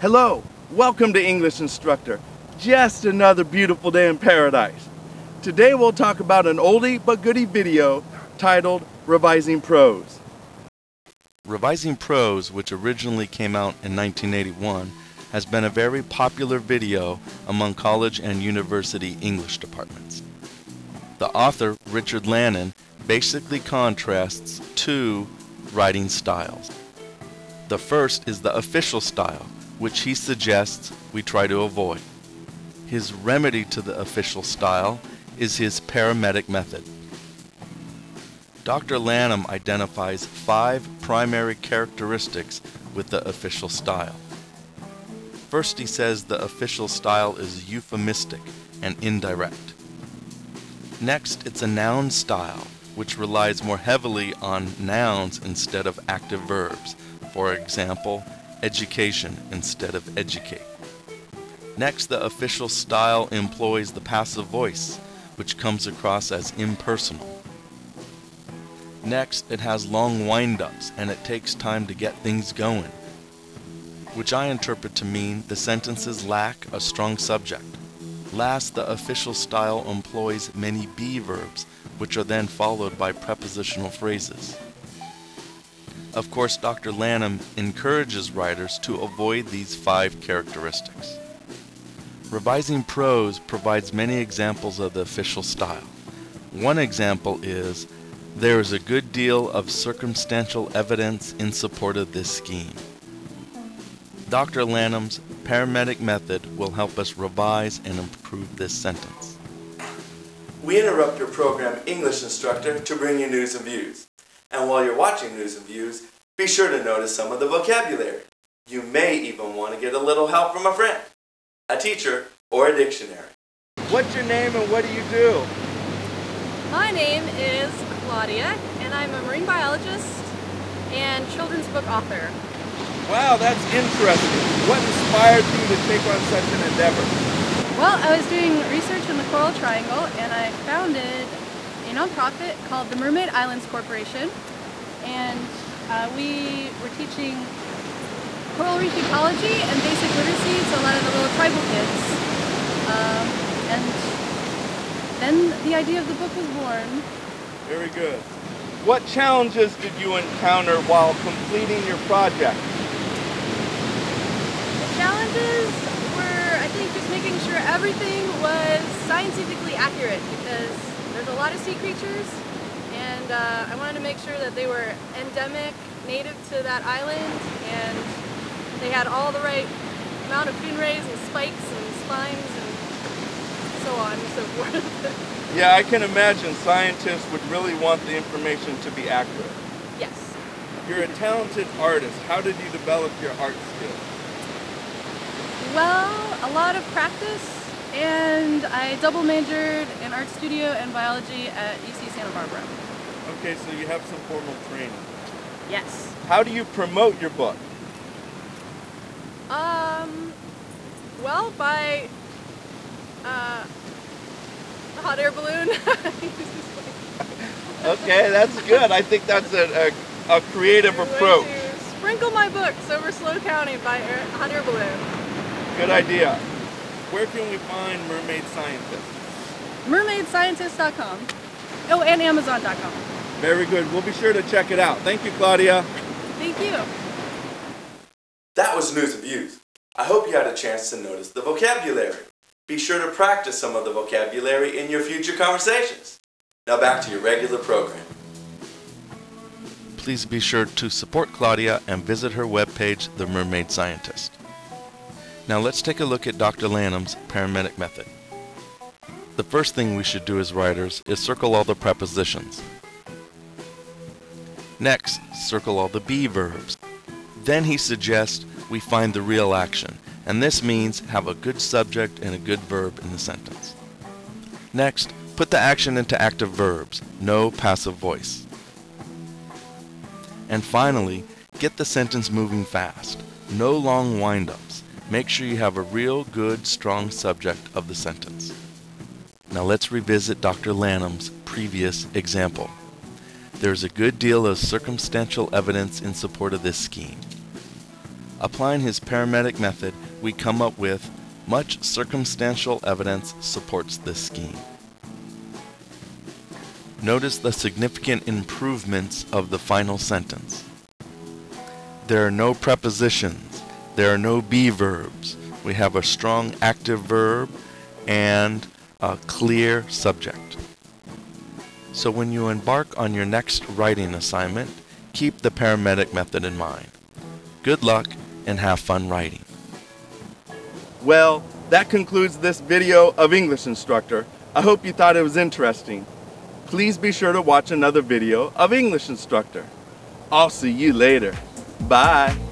Hello, welcome to English Instructor. Just another beautiful day in paradise. Today we'll talk about an oldie but goodie video titled Revising Prose. Revising Prose, which originally came out in 1981, has been a very popular video among college and university English departments. The author, Richard Lanham, basically contrasts two writing styles. The first is the official style, which he suggests we try to avoid. His remedy to the official style is his paramedic method. Dr. Lanham identifies five primary characteristics with the official style. First, he says the official style is euphemistic and indirect. Next, it's a noun style, which relies more heavily on nouns instead of active verbs. For example, education instead of educate. Next, the official style employs the passive voice, which comes across as impersonal. Next, it has long wind-ups and it takes time to get things going, which I interpret to mean the sentences lack a strong subject. Last, the official style employs many be verbs, which are then followed by prepositional phrases. Of course, Dr. Lanham encourages writers to avoid these five characteristics. Revising Prose provides many examples of the official style. One example is, there is a good deal of circumstantial evidence in support of this scheme. Dr. Lanham's paramedic method will help us revise and improve this sentence. We interrupt your program English Instructor to bring you news and views. And while you're watching news and views, be sure to notice some of the vocabulary. You may even want to get a little help from a friend, a teacher, or a dictionary. What's your name and what do you do? My name is Claudia, and I'm a marine biologist and children's book author. Wow, that's interesting. What inspired you to take on such an endeavor? Well, I was doing research in the Coral Triangle, and I founded a nonprofit called the Mermaid Islands Corporation, and uh, we were teaching coral reef ecology and basic literacy to a lot of the little tribal kids. Um, and then the idea of the book was born. Very good. What challenges did you encounter while completing your project? The challenges were, I think, just making sure everything was scientifically accurate because there's a lot of sea creatures and uh, I wanted to make sure that they were endemic, native to that island, and they had all the right amount of fin rays and spikes and spines and so on and so forth. yeah, I can imagine scientists would really want the information to be accurate. Yes. You're a talented artist. How did you develop your art skills? Well, a lot of practice, and I double majored in art studio and biology at UC Santa Barbara. Okay, so you have some formal training. Yes. How do you promote your book? Um, well, by uh, a hot air balloon. okay, that's good. I think that's a, a, a creative approach. Sprinkle my books over SLO County by air, hot air balloon. Good idea. Where can we find Mermaid Scientists? Mermaidscientist.com. Oh, and Amazon.com. Very good. We'll be sure to check it out. Thank you, Claudia. Thank you. That was News and Views. I hope you had a chance to notice the vocabulary. Be sure to practice some of the vocabulary in your future conversations. Now back to your regular program. Please be sure to support Claudia and visit her webpage, The Mermaid Scientist. Now let's take a look at Dr. Lanham's paramedic method. The first thing we should do as writers is circle all the prepositions. Next, circle all the be verbs. Then he suggests we find the real action, and this means have a good subject and a good verb in the sentence. Next, put the action into active verbs, no passive voice. And finally, get the sentence moving fast, no long wind-ups. Make sure you have a real good, strong subject of the sentence. Now let's revisit Dr. Lanham's previous example. There is a good deal of circumstantial evidence in support of this scheme. Applying his paramedic method, we come up with much circumstantial evidence supports this scheme. Notice the significant improvements of the final sentence. There are no prepositions. There are no be verbs. We have a strong active verb and a clear subject. So when you embark on your next writing assignment, keep the paramedic method in mind. Good luck and have fun writing. Well, that concludes this video of English Instructor. I hope you thought it was interesting. Please be sure to watch another video of English Instructor. I'll see you later. Bye.